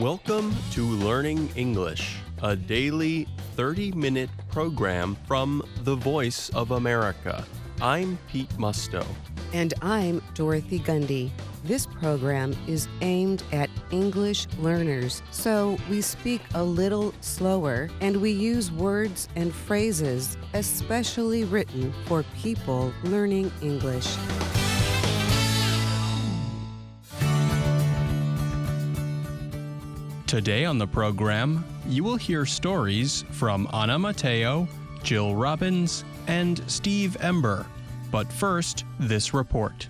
Welcome to Learning English, a daily 30 minute program from the Voice of America. I'm Pete Musto. And I'm Dorothy Gundy. This program is aimed at English learners, so we speak a little slower and we use words and phrases especially written for people learning English. Today on the program, you will hear stories from Anna Mateo, Jill Robbins, and Steve Ember. But first, this report.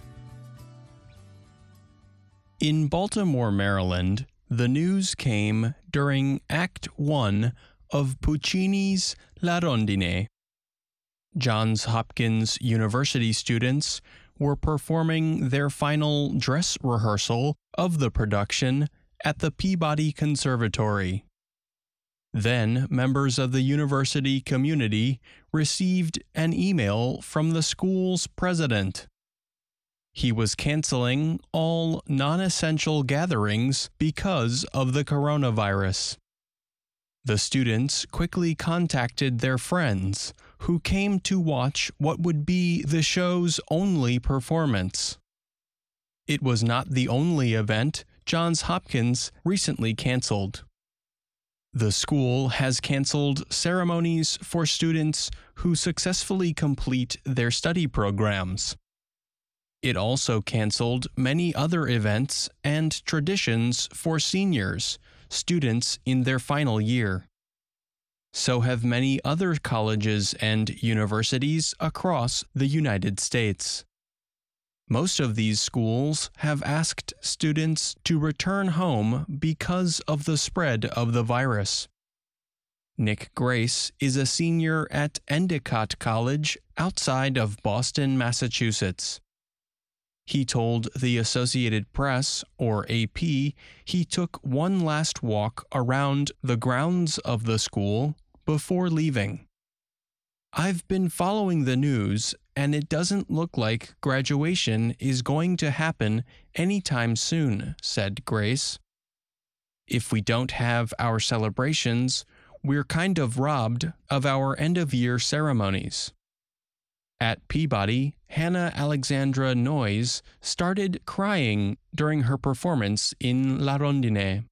In Baltimore, Maryland, the news came during Act 1 of Puccini's La Rondine. Johns Hopkins University students were performing their final dress rehearsal of the production at the Peabody Conservatory. Then, members of the university community received an email from the school's president. He was canceling all non essential gatherings because of the coronavirus. The students quickly contacted their friends, who came to watch what would be the show's only performance. It was not the only event Johns Hopkins recently canceled. The school has canceled ceremonies for students who successfully complete their study programs. It also canceled many other events and traditions for seniors, students in their final year. So have many other colleges and universities across the United States. Most of these schools have asked students to return home because of the spread of the virus. Nick Grace is a senior at Endicott College outside of Boston, Massachusetts. He told the Associated Press, or AP, he took one last walk around the grounds of the school before leaving. I've been following the news, and it doesn't look like graduation is going to happen anytime soon, said Grace. If we don't have our celebrations, we're kind of robbed of our end of year ceremonies. At Peabody, Hannah Alexandra Noyes started crying during her performance in La Rondine.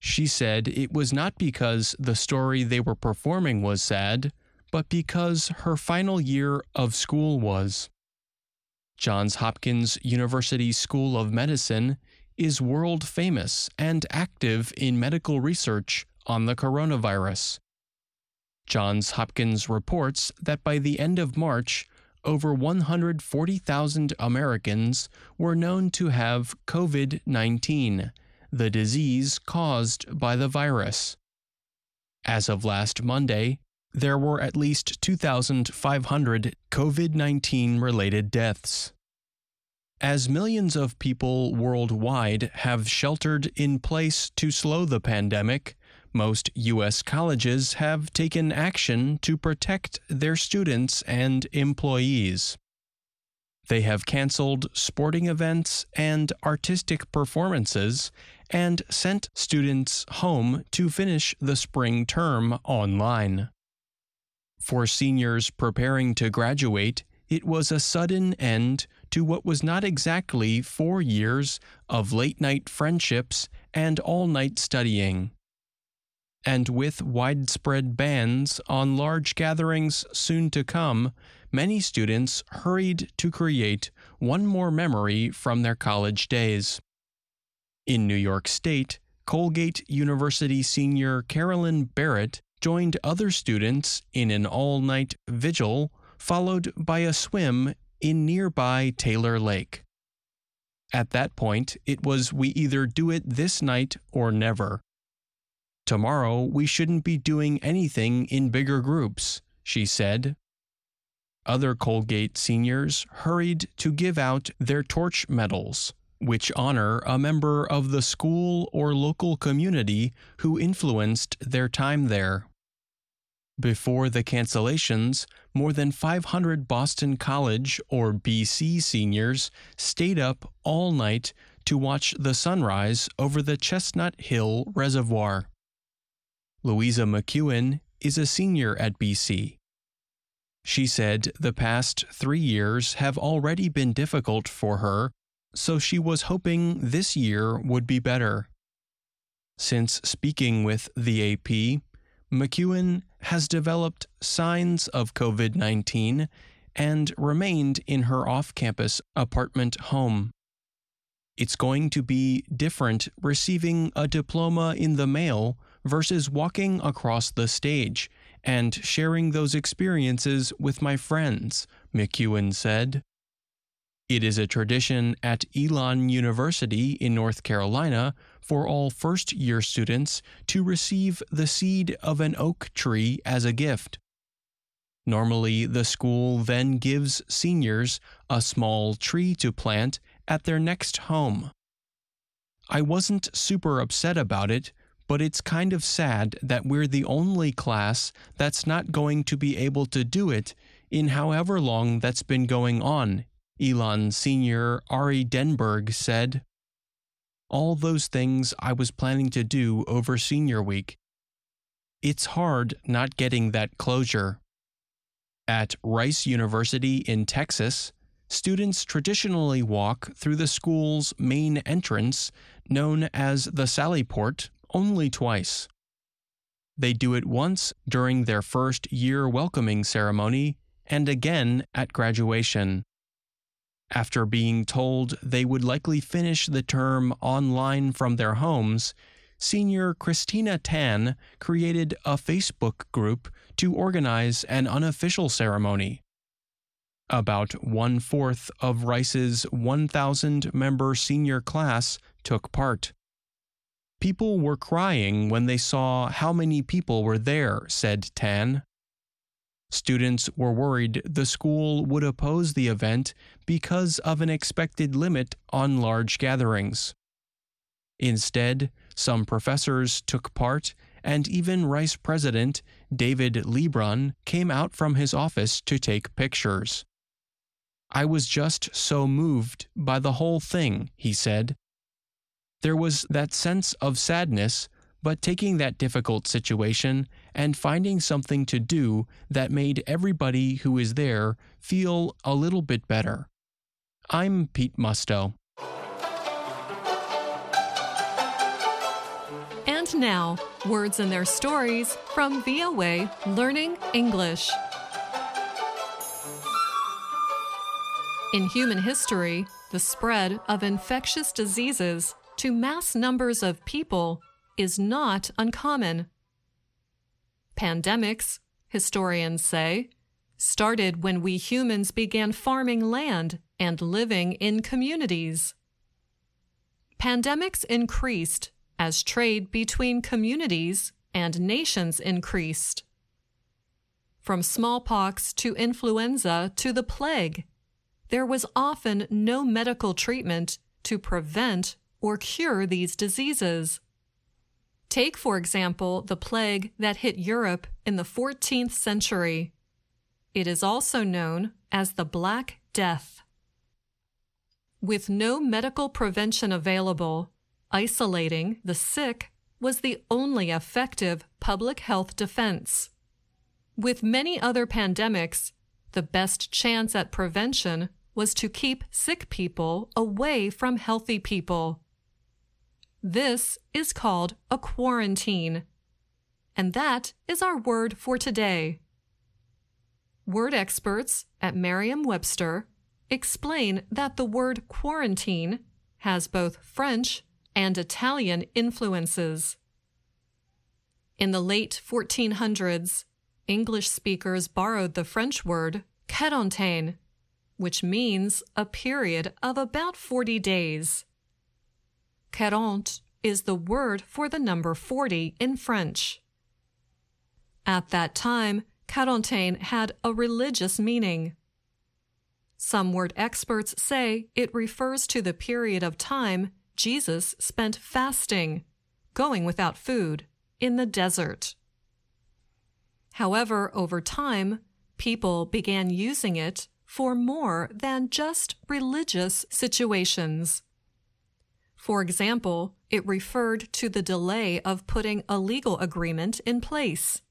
She said it was not because the story they were performing was sad, but because her final year of school was. Johns Hopkins University School of Medicine is world famous and active in medical research on the coronavirus. Johns Hopkins reports that by the end of March, over 140,000 Americans were known to have COVID 19, the disease caused by the virus. As of last Monday, there were at least 2,500 COVID 19 related deaths. As millions of people worldwide have sheltered in place to slow the pandemic, most U.S. colleges have taken action to protect their students and employees. They have canceled sporting events and artistic performances and sent students home to finish the spring term online. For seniors preparing to graduate, it was a sudden end to what was not exactly four years of late night friendships and all night studying. And with widespread bans on large gatherings soon to come, many students hurried to create one more memory from their college days. In New York State, Colgate University senior Carolyn Barrett joined other students in an all night vigil, followed by a swim in nearby Taylor Lake. At that point, it was we either do it this night or never. Tomorrow, we shouldn't be doing anything in bigger groups, she said. Other Colgate seniors hurried to give out their torch medals, which honor a member of the school or local community who influenced their time there. Before the cancellations, more than 500 Boston College or BC seniors stayed up all night to watch the sunrise over the Chestnut Hill Reservoir. Louisa McEwen is a senior at BC. She said the past three years have already been difficult for her, so she was hoping this year would be better. Since speaking with the AP, McEwen has developed signs of COVID 19 and remained in her off campus apartment home. It's going to be different receiving a diploma in the mail versus walking across the stage and sharing those experiences with my friends, McEwen said. It is a tradition at Elon University in North Carolina for all first year students to receive the seed of an oak tree as a gift. Normally, the school then gives seniors a small tree to plant at their next home. I wasn't super upset about it but it's kind of sad that we're the only class that's not going to be able to do it in however long that's been going on, Elon senior Ari Denberg said. All those things I was planning to do over senior week. It's hard not getting that closure. At Rice University in Texas, students traditionally walk through the school's main entrance, known as the Sally Port, only twice. They do it once during their first year welcoming ceremony and again at graduation. After being told they would likely finish the term online from their homes, senior Christina Tan created a Facebook group to organize an unofficial ceremony. About one fourth of Rice's 1,000 member senior class took part. People were crying when they saw how many people were there, said Tan. Students were worried the school would oppose the event because of an expected limit on large gatherings. Instead, some professors took part, and even Rice President David Leebron came out from his office to take pictures. I was just so moved by the whole thing, he said. There was that sense of sadness, but taking that difficult situation and finding something to do that made everybody who is there feel a little bit better. I'm Pete Musto. And now, words and their stories from VOA Learning English. In human history, the spread of infectious diseases to mass numbers of people is not uncommon. Pandemics, historians say, started when we humans began farming land and living in communities. Pandemics increased as trade between communities and nations increased. From smallpox to influenza to the plague, there was often no medical treatment to prevent or cure these diseases. Take, for example, the plague that hit Europe in the 14th century. It is also known as the Black Death. With no medical prevention available, isolating the sick was the only effective public health defense. With many other pandemics, the best chance at prevention was to keep sick people away from healthy people. This is called a quarantine. And that is our word for today. Word experts at Merriam Webster explain that the word quarantine has both French and Italian influences. In the late 1400s, English speakers borrowed the French word quarantaine, which means a period of about 40 days. Quarante is the word for the number 40 in French. At that time, quarantaine had a religious meaning. Some word experts say it refers to the period of time Jesus spent fasting, going without food, in the desert. However, over time, people began using it for more than just religious situations. For example, it referred to the delay of putting a legal agreement in place.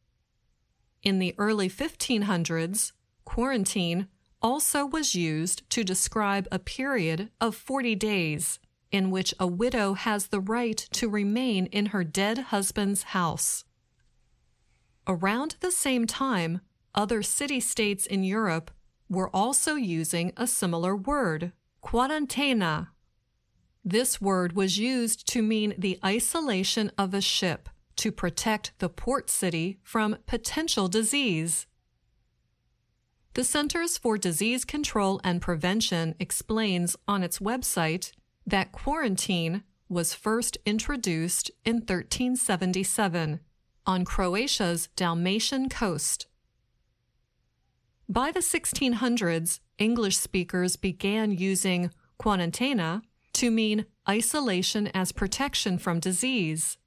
In the early 1500s, quarantine also was used to describe a period of 40 days in which a widow has the right to remain in her dead husband's house. Around the same time, other city states in Europe were also using a similar word, quarantena. This word was used to mean the isolation of a ship to protect the port city from potential disease. The Centers for Disease Control and Prevention explains on its website that quarantine was first introduced in 1377 on Croatia's Dalmatian coast. By the 1600s, English speakers began using quarantena to mean isolation as protection from disease.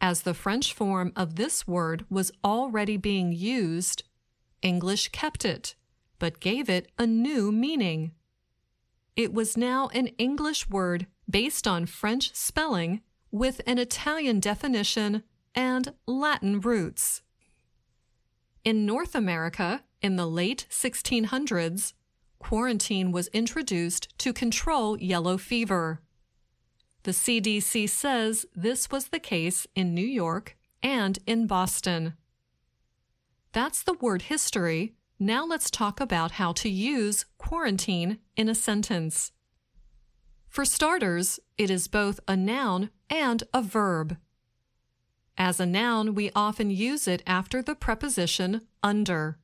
As the French form of this word was already being used, English kept it, but gave it a new meaning. It was now an English word based on French spelling with an Italian definition and Latin roots. In North America, in the late 1600s, quarantine was introduced to control yellow fever. The CDC says this was the case in New York and in Boston. That's the word history. Now let's talk about how to use quarantine in a sentence. For starters, it is both a noun and a verb. As a noun, we often use it after the preposition under.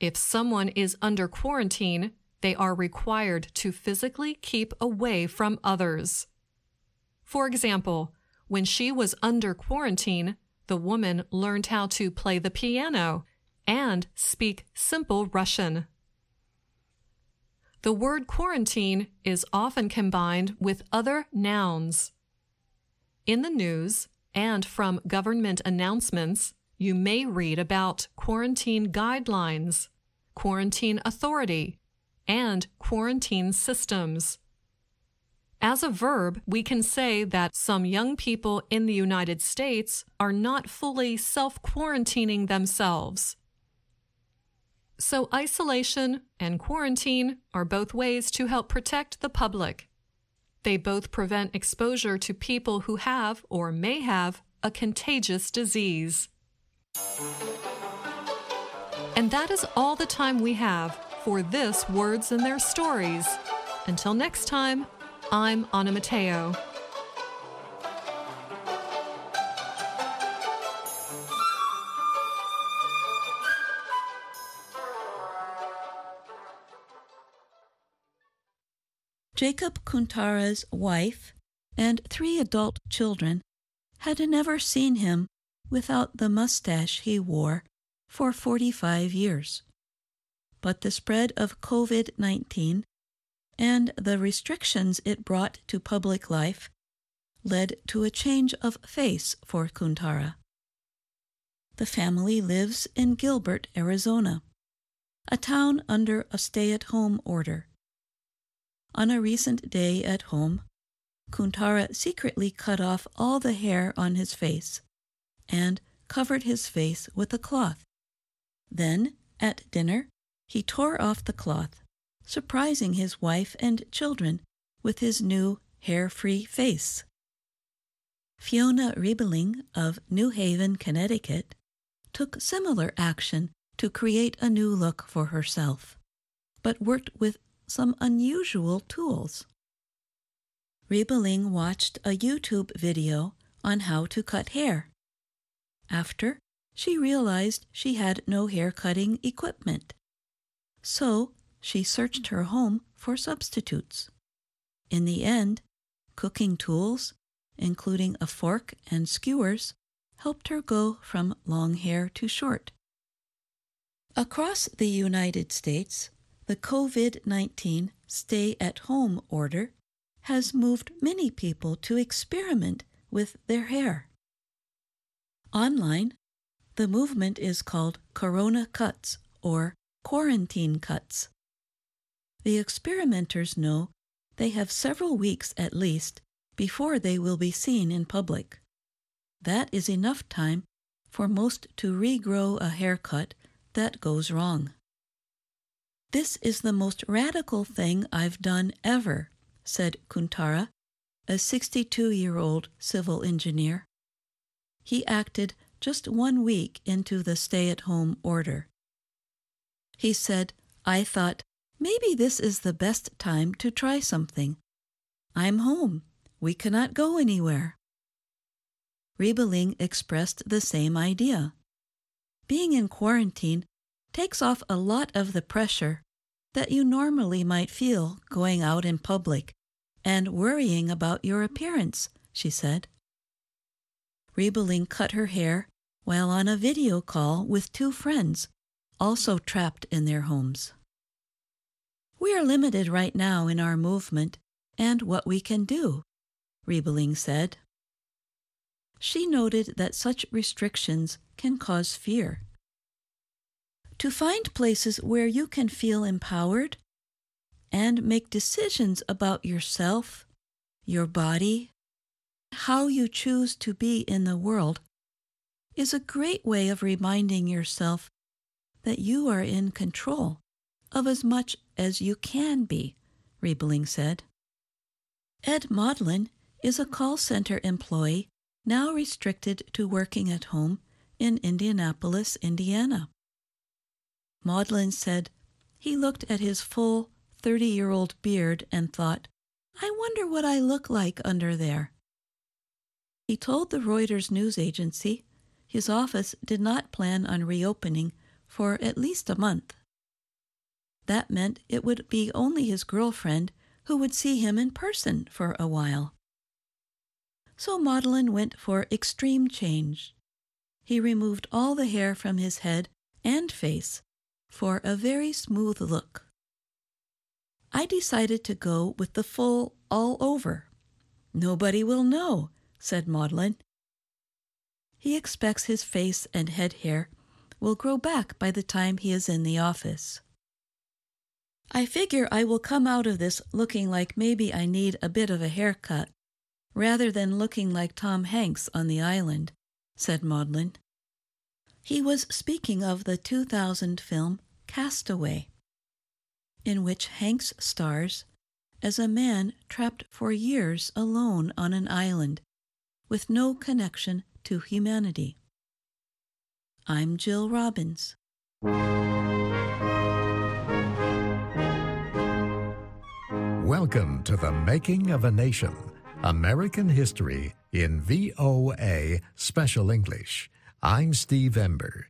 If someone is under quarantine, they are required to physically keep away from others. For example, when she was under quarantine, the woman learned how to play the piano and speak simple Russian. The word quarantine is often combined with other nouns. In the news and from government announcements, you may read about quarantine guidelines, quarantine authority, and quarantine systems. As a verb, we can say that some young people in the United States are not fully self quarantining themselves. So, isolation and quarantine are both ways to help protect the public. They both prevent exposure to people who have or may have a contagious disease. And that is all the time we have for this Words and Their Stories. Until next time, I'm Anna Mateo. Jacob Kuntara's wife and three adult children had never seen him without the mustache he wore for 45 years. But the spread of COVID 19 and the restrictions it brought to public life led to a change of face for Kuntara. The family lives in Gilbert, Arizona, a town under a stay at home order. On a recent day at home, Kuntara secretly cut off all the hair on his face and covered his face with a cloth. Then, at dinner, he tore off the cloth surprising his wife and children with his new hair free face. Fiona Riebeling of New Haven, Connecticut, took similar action to create a new look for herself, but worked with some unusual tools. Riebeling watched a YouTube video on how to cut hair. After, she realized she had no hair cutting equipment. So she searched her home for substitutes. In the end, cooking tools, including a fork and skewers, helped her go from long hair to short. Across the United States, the COVID 19 stay at home order has moved many people to experiment with their hair. Online, the movement is called Corona Cuts or Quarantine Cuts. The experimenters know they have several weeks at least before they will be seen in public. That is enough time for most to regrow a haircut that goes wrong. This is the most radical thing I've done ever, said Kuntara, a 62 year old civil engineer. He acted just one week into the stay at home order. He said, I thought, maybe this is the best time to try something. I'm home. We cannot go anywhere. Riebeling expressed the same idea. Being in quarantine takes off a lot of the pressure that you normally might feel going out in public and worrying about your appearance, she said. Riebeling cut her hair while on a video call with two friends, also trapped in their homes. We are limited right now in our movement and what we can do, Riebeling said. She noted that such restrictions can cause fear. To find places where you can feel empowered and make decisions about yourself, your body, how you choose to be in the world is a great way of reminding yourself that you are in control of as much as you can be, Riebeling said. Ed Maudlin is a call center employee now restricted to working at home in Indianapolis, Indiana. Maudlin said he looked at his full 30 year old beard and thought, I wonder what I look like under there. He told the Reuters news agency his office did not plan on reopening for at least a month. That meant it would be only his girlfriend who would see him in person for a while. So Maudlin went for extreme change. He removed all the hair from his head and face for a very smooth look. I decided to go with the full all over. Nobody will know, said Maudlin. He expects his face and head hair will grow back by the time he is in the office. I figure I will come out of this looking like maybe I need a bit of a haircut, rather than looking like Tom Hanks on the island, said Maudlin. He was speaking of the 2000 film Castaway, in which Hanks stars as a man trapped for years alone on an island with no connection to humanity. I'm Jill Robbins. Welcome to the Making of a Nation American History in VOA Special English. I'm Steve Ember.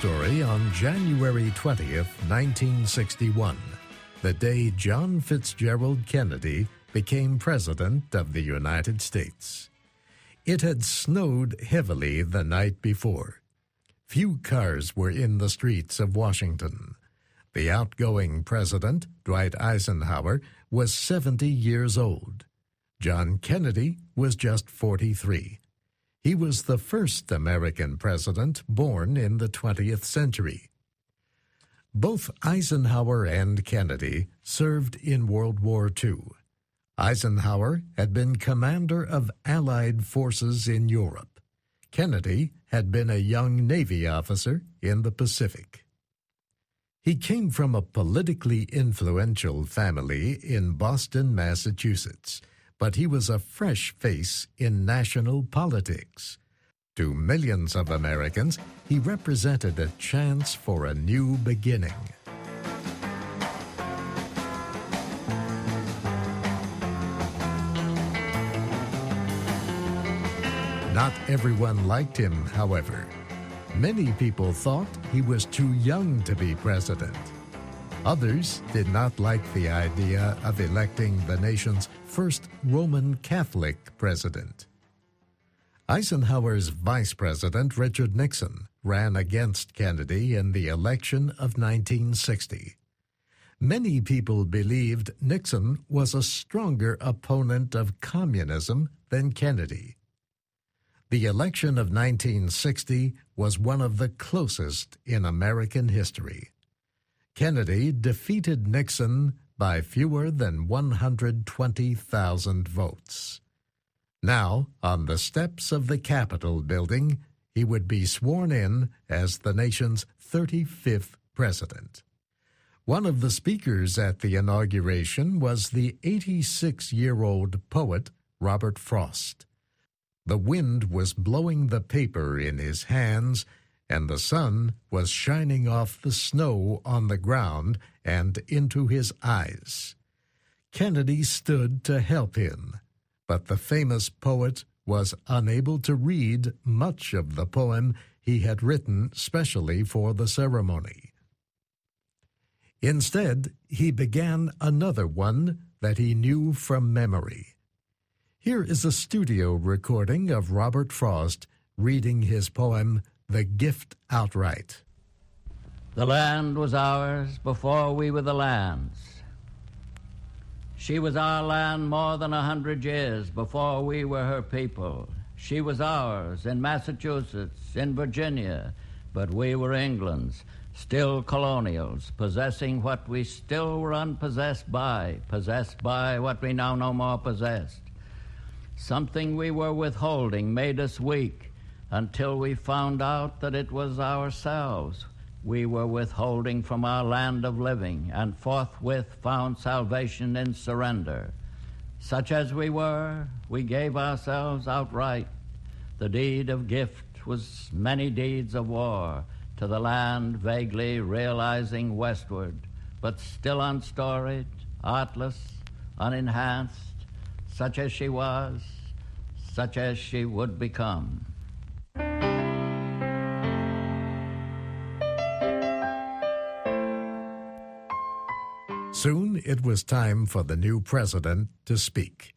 Story on January 20th, 1961, the day John Fitzgerald Kennedy became President of the United States. It had snowed heavily the night before. Few cars were in the streets of Washington. The outgoing president, Dwight Eisenhower, was 70 years old. John Kennedy was just 43. He was the first American president born in the 20th century. Both Eisenhower and Kennedy served in World War II. Eisenhower had been commander of Allied forces in Europe. Kennedy had been a young Navy officer in the Pacific. He came from a politically influential family in Boston, Massachusetts but he was a fresh face in national politics. To millions of Americans, he represented a chance for a new beginning. Not everyone liked him, however. Many people thought he was too young to be president. Others did not like the idea of electing the nation's first Roman Catholic president. Eisenhower's vice president, Richard Nixon, ran against Kennedy in the election of 1960. Many people believed Nixon was a stronger opponent of communism than Kennedy. The election of 1960 was one of the closest in American history. Kennedy defeated Nixon by fewer than 120,000 votes. Now, on the steps of the Capitol building, he would be sworn in as the nation's 35th president. One of the speakers at the inauguration was the 86 year old poet Robert Frost. The wind was blowing the paper in his hands, and the sun was shining off the snow on the ground and into his eyes. Kennedy stood to help him, but the famous poet was unable to read much of the poem he had written specially for the ceremony. Instead, he began another one that he knew from memory. Here is a studio recording of Robert Frost reading his poem, The Gift Outright. The land was ours before we were the land's. She was our land more than a hundred years before we were her people. She was ours in Massachusetts, in Virginia, but we were England's, still colonials, possessing what we still were unpossessed by, possessed by what we now no more possessed. Something we were withholding made us weak until we found out that it was ourselves we were withholding from our land of living, and forthwith found salvation in surrender. Such as we were, we gave ourselves outright. The deed of gift was many deeds of war to the land vaguely realizing westward, but still unstoried, artless, unenhanced, such as she was, such as she would become. Soon it was time for the new president to speak.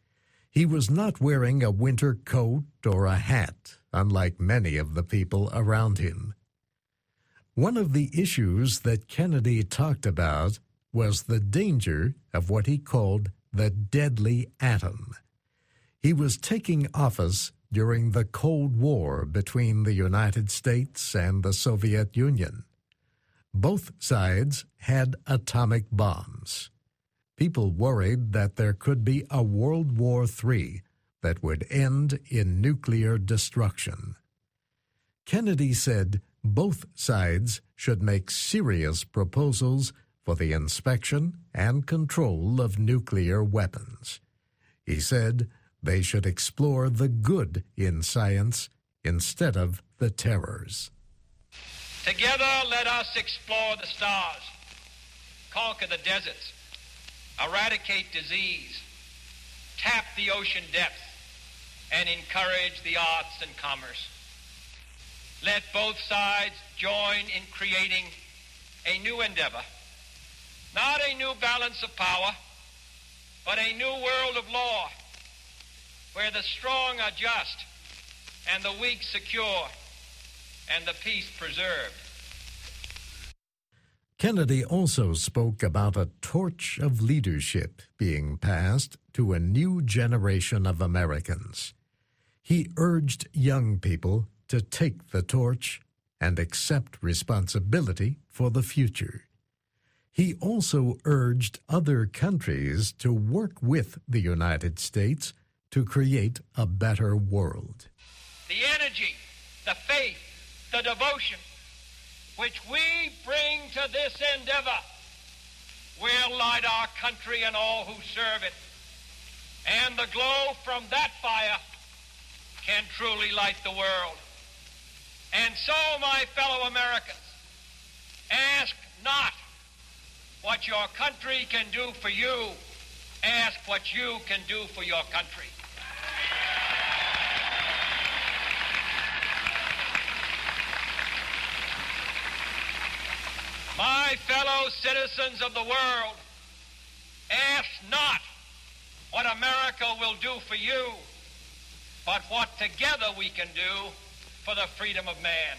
He was not wearing a winter coat or a hat, unlike many of the people around him. One of the issues that Kennedy talked about was the danger of what he called the deadly atom. He was taking office during the Cold War between the United States and the Soviet Union. Both sides had atomic bombs. People worried that there could be a World War III that would end in nuclear destruction. Kennedy said both sides should make serious proposals for the inspection and control of nuclear weapons. He said they should explore the good in science instead of the terrors. Together, let us explore the stars, conquer the deserts, eradicate disease, tap the ocean depths, and encourage the arts and commerce. Let both sides join in creating a new endeavor not a new balance of power, but a new world of law where the strong are just and the weak secure and the peace preserved. Kennedy also spoke about a torch of leadership being passed to a new generation of Americans. He urged young people to take the torch and accept responsibility for the future. He also urged other countries to work with the United States to create a better world. The energy, the faith, the devotion which we bring to this endeavor will light our country and all who serve it. And the glow from that fire can truly light the world. And so, my fellow Americans, ask not what your country can do for you. Ask what you can do for your country. My fellow citizens of the world, ask not what America will do for you, but what together we can do for the freedom of man.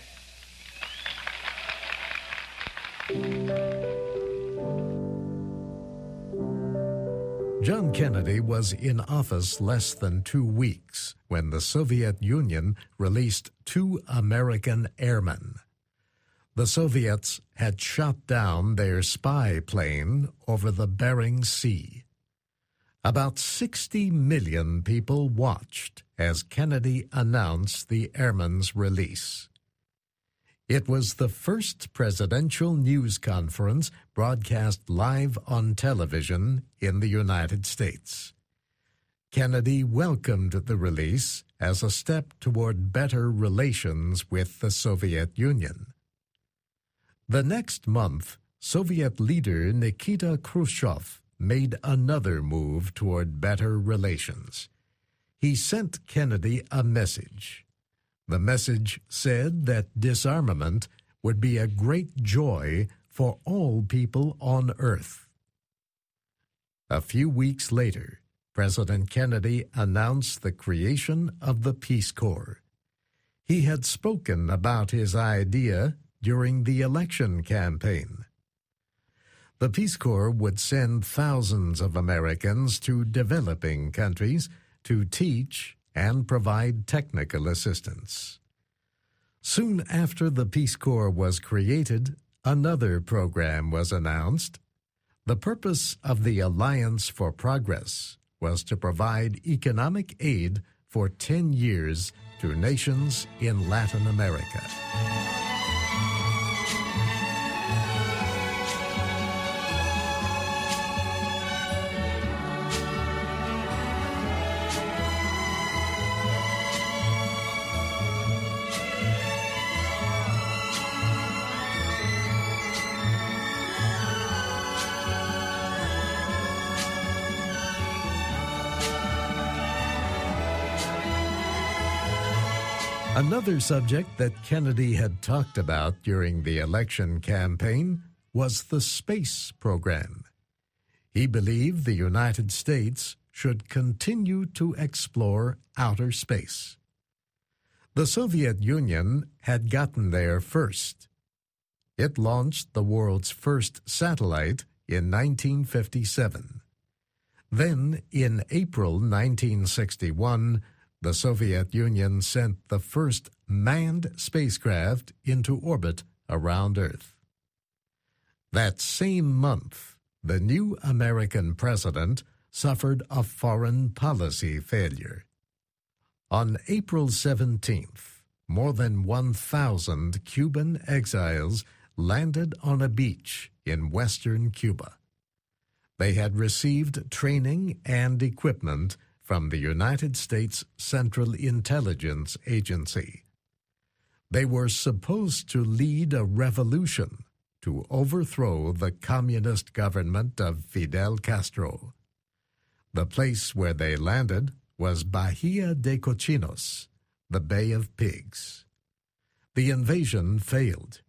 John Kennedy was in office less than two weeks when the Soviet Union released two American airmen. The Soviets had shot down their spy plane over the Bering Sea. About 60 million people watched as Kennedy announced the airman's release. It was the first presidential news conference broadcast live on television in the United States. Kennedy welcomed the release as a step toward better relations with the Soviet Union. The next month, Soviet leader Nikita Khrushchev made another move toward better relations. He sent Kennedy a message the message said that disarmament would be a great joy for all people on Earth. A few weeks later, President Kennedy announced the creation of the Peace Corps. He had spoken about his idea during the election campaign. The Peace Corps would send thousands of Americans to developing countries to teach and provide technical assistance. Soon after the Peace Corps was created, another program was announced. The purpose of the Alliance for Progress was to provide economic aid for 10 years to nations in Latin America. Another subject that Kennedy had talked about during the election campaign was the space program. He believed the United States should continue to explore outer space. The Soviet Union had gotten there first. It launched the world's first satellite in 1957. Then, in April 1961, the Soviet Union sent the first manned spacecraft into orbit around Earth. That same month, the new American president suffered a foreign policy failure. On April 17th, more than 1,000 Cuban exiles landed on a beach in western Cuba. They had received training and equipment from the United States Central Intelligence Agency. They were supposed to lead a revolution to overthrow the communist government of Fidel Castro. The place where they landed was Bahia de Cochinos, the Bay of Pigs. The invasion failed.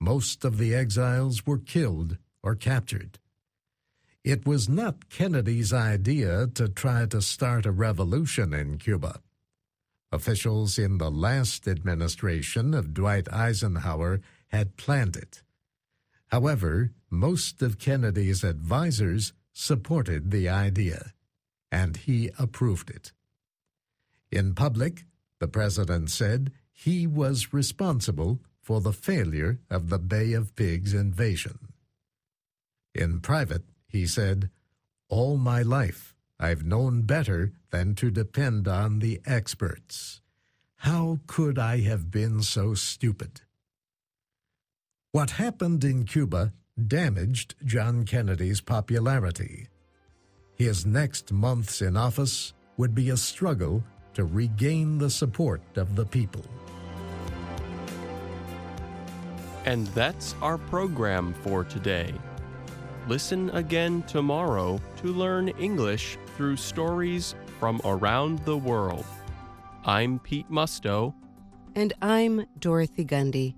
Most of the exiles were killed or captured. It was not Kennedy's idea to try to start a revolution in Cuba. Officials in the last administration of Dwight Eisenhower had planned it. However, most of Kennedy's advisers supported the idea, and he approved it. In public, the president said he was responsible for the failure of the Bay of Pigs invasion. In private, he said, All my life, I've known better than to depend on the experts. How could I have been so stupid? What happened in Cuba damaged John Kennedy's popularity. His next months in office would be a struggle to regain the support of the people. And that's our program for today. Listen again tomorrow to learn English through stories from around the world. I'm Pete Musto. And I'm Dorothy Gundy.